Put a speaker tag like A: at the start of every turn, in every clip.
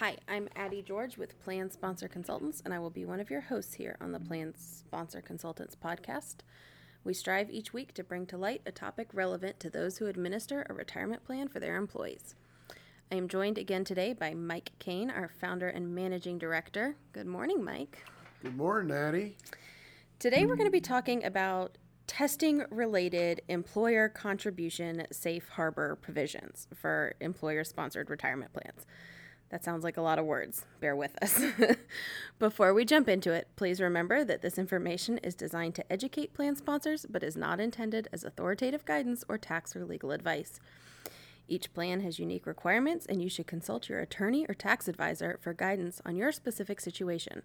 A: Hi, I'm Addie George with Plan Sponsor Consultants, and I will be one of your hosts here on the Plan Sponsor Consultants podcast. We strive each week to bring to light a topic relevant to those who administer a retirement plan for their employees. I am joined again today by Mike Kane, our founder and managing director. Good morning, Mike.
B: Good morning, Addie.
A: Today we're going to be talking about testing related employer contribution safe harbor provisions for employer sponsored retirement plans. That sounds like a lot of words. Bear with us. Before we jump into it, please remember that this information is designed to educate plan sponsors but is not intended as authoritative guidance or tax or legal advice. Each plan has unique requirements, and you should consult your attorney or tax advisor for guidance on your specific situation.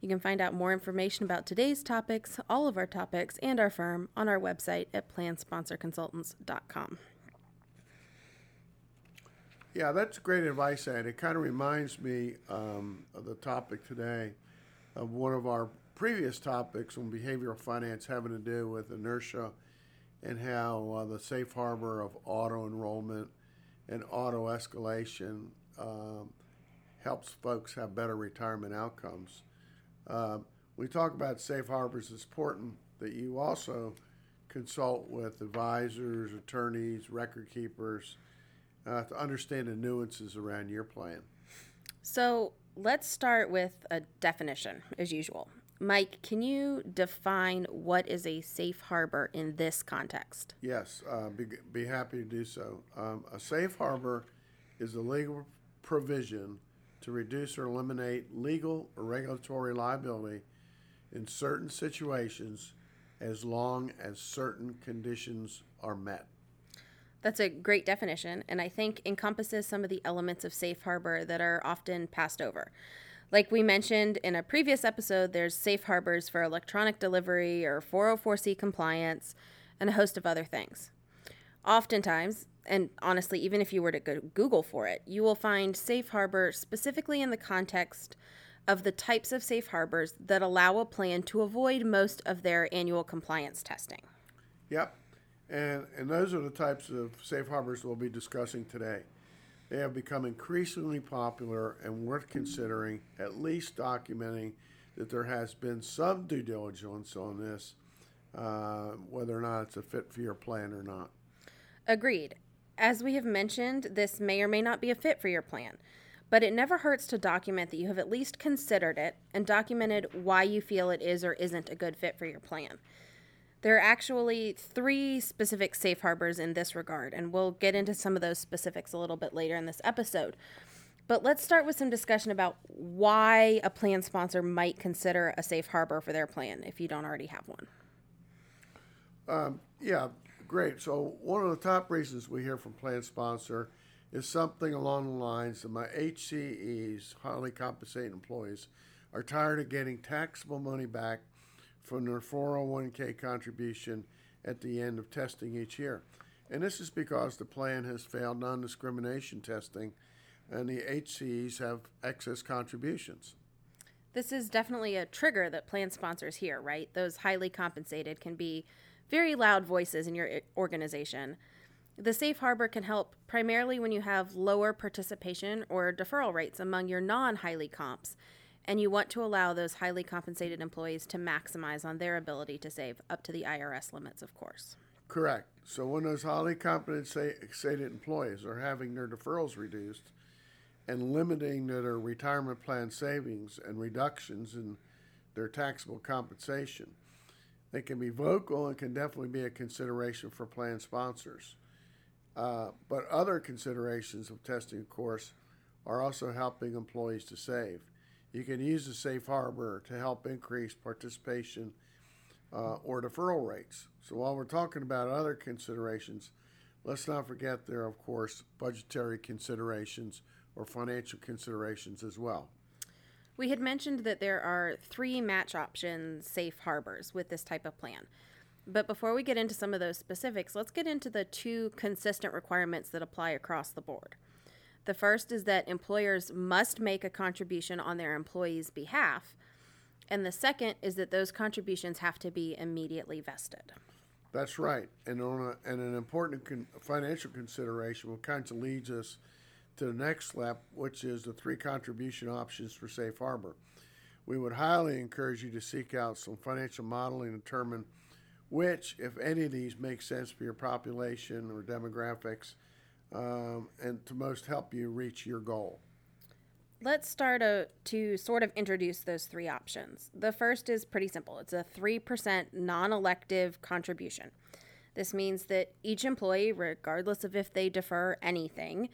A: You can find out more information about today's topics, all of our topics, and our firm on our website at plansponsorconsultants.com.
B: Yeah, that's great advice, Ed. It kind of reminds me um, of the topic today of one of our previous topics on behavioral finance having to do with inertia and how uh, the safe harbor of auto enrollment and auto escalation um, helps folks have better retirement outcomes. Um, we talk about safe harbors. It's important that you also consult with advisors, attorneys, record keepers uh, to understand the nuances around your plan.
A: So let's start with a definition, as usual. Mike, can you define what is a safe harbor in this context?
B: Yes, uh, be, be happy to do so. Um, a safe harbor is a legal provision to reduce or eliminate legal or regulatory liability in certain situations as long as certain conditions are met.
A: That's a great definition, and I think encompasses some of the elements of safe harbor that are often passed over. Like we mentioned in a previous episode, there's safe harbors for electronic delivery or 404c compliance and a host of other things. Oftentimes, and honestly, even if you were to go Google for it, you will find safe harbor specifically in the context of the types of safe harbors that allow a plan to avoid most of their annual compliance testing.
B: Yep. And, and those are the types of safe harbors we'll be discussing today. They have become increasingly popular and worth considering, at least documenting that there has been some due diligence on this, uh, whether or not it's a fit for your plan or not.
A: Agreed. As we have mentioned, this may or may not be a fit for your plan, but it never hurts to document that you have at least considered it and documented why you feel it is or isn't a good fit for your plan. There are actually three specific safe harbors in this regard, and we'll get into some of those specifics a little bit later in this episode. But let's start with some discussion about why a plan sponsor might consider a safe harbor for their plan if you don't already have one.
B: Um, yeah, great. So, one of the top reasons we hear from plan sponsor is something along the lines that my HCEs, highly compensated employees, are tired of getting taxable money back from their 401k contribution at the end of testing each year. And this is because the plan has failed non discrimination testing and the HCEs have excess contributions.
A: This is definitely a trigger that plan sponsors hear, right? Those highly compensated can be very loud voices in your eh, organization. The safe harbor can help primarily when you have lower participation or deferral rates among your non highly comps and you want to allow those highly compensated employees to maximize on their ability to save up to the IRS limits, of course.
B: Correct. So when those highly compensated employees are having their deferrals reduced and limiting their retirement plan savings and reductions in their taxable compensation, they can be vocal and can definitely be a consideration for plan sponsors. Uh, but other considerations of testing, of course, are also helping employees to save you can use the safe harbor to help increase participation uh, or deferral rates. So while we're talking about other considerations, let's not forget there are, of course, budgetary considerations or financial considerations as well.
A: We had mentioned that there are three match option safe harbors with this type of plan. But before we get into some of those specifics, let's get into the two consistent requirements that apply across the board. The first is that employers must make a contribution on their employees' behalf. And the second is that those contributions have to be immediately vested.
B: That's right. And, on a, and an important con- financial consideration, what kind of leads us to the next step, which is the three contribution options for Safe Harbor. We would highly encourage you to seek out some financial modeling to determine which, if any of these, make sense for your population or demographics, um, and to most help you reach your goal.
A: Let's start a, to sort of introduce those three options. The first is pretty simple it's a 3% non elective contribution. This means that each employee, regardless of if they defer anything,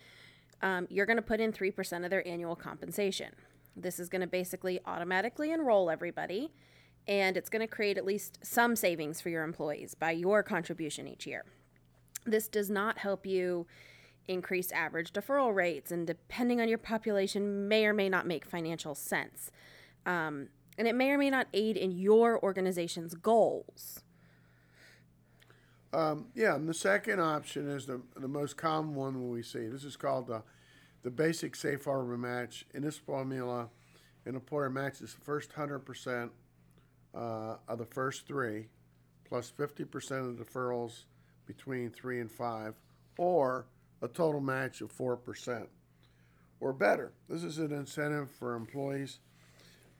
A: um, you're going to put in 3% of their annual compensation. This is going to basically automatically enroll everybody, and it's going to create at least some savings for your employees by your contribution each year. This does not help you increase average deferral rates, and depending on your population, may or may not make financial sense. Um, and it may or may not aid in your organization's goals.
B: Um, yeah, and the second option is the, the most common one we see. This is called the, the basic safe harbor match. In this formula, an employer matches the first 100% uh, of the first three, plus 50% of the deferrals between three and five, or a total match of 4% or better. This is an incentive for employees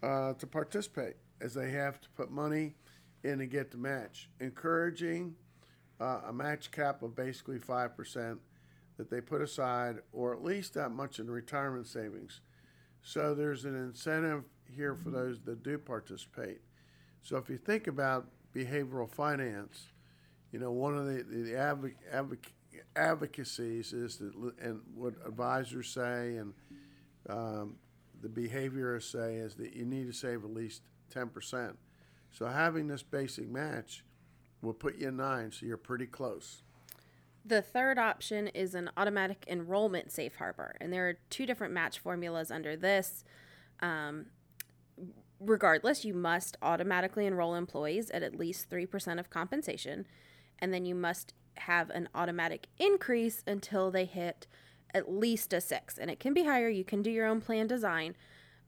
B: uh, to participate as they have to put money in to get the match, encouraging uh, a match cap of basically 5% that they put aside, or at least that much in retirement savings. So there's an incentive here for those that do participate. So if you think about behavioral finance, you know, one of the, the advoc- advoc- advocacies is that, and what advisors say and um, the behaviorists say is that you need to save at least 10%. So having this basic match will put you in nine, so you're pretty close.
A: The third option is an automatic enrollment safe harbor, and there are two different match formulas under this. Um, regardless, you must automatically enroll employees at at least 3% of compensation, and then you must have an automatic increase until they hit at least a six. And it can be higher, you can do your own plan design,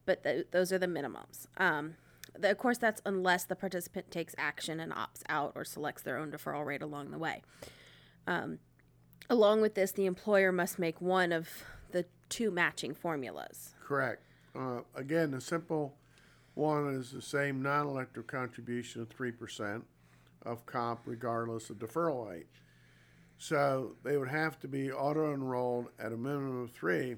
A: but th- those are the minimums. Um, the, of course, that's unless the participant takes action and opts out or selects their own deferral rate along the way. Um, along with this, the employer must make one of the two matching formulas.
B: Correct. Uh, again, the simple one is the same non elective contribution of 3% of comp regardless of deferral rate. So they would have to be auto enrolled at a minimum of three.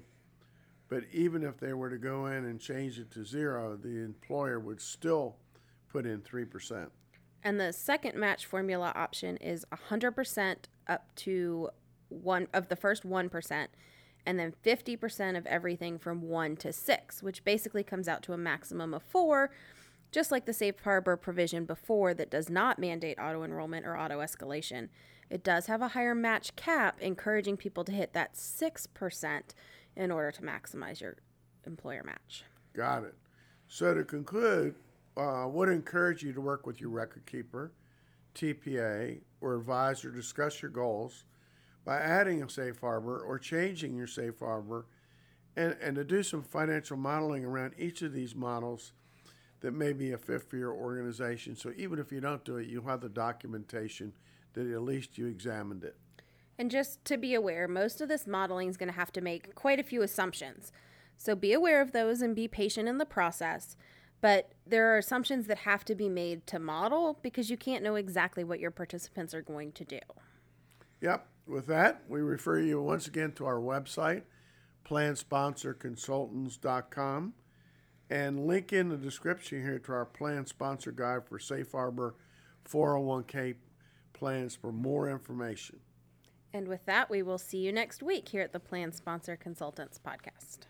B: But even if they were to go in and change it to zero, the employer would still put in 3%.
A: And the second match formula option is 100% up to one of the first 1%, and then 50% of everything from one to six, which basically comes out to a maximum of four, just like the safe harbor provision before that does not mandate auto enrollment or auto escalation. It does have a higher match cap, encouraging people to hit that 6% in order to maximize your employer match.
B: Got it. So to conclude, uh, would encourage you to work with your record keeper, TPA, or advisor discuss your goals by adding a safe harbor or changing your safe harbor and, and to do some financial modeling around each of these models that may be a fit for your organization. So even if you don't do it, you'll have the documentation that at least you examined it.
A: And just to be aware, most of this modeling is going to have to make quite a few assumptions. So be aware of those and be patient in the process. But there are assumptions that have to be made to model because you can't know exactly what your participants are going to do.
B: Yep. With that, we refer you once again to our website, plansponsorconsultants.com, and link in the description here to our plan sponsor guide for Safe Harbor 401k plans for more information.
A: And with that, we will see you next week here at the Plan Sponsor Consultants podcast.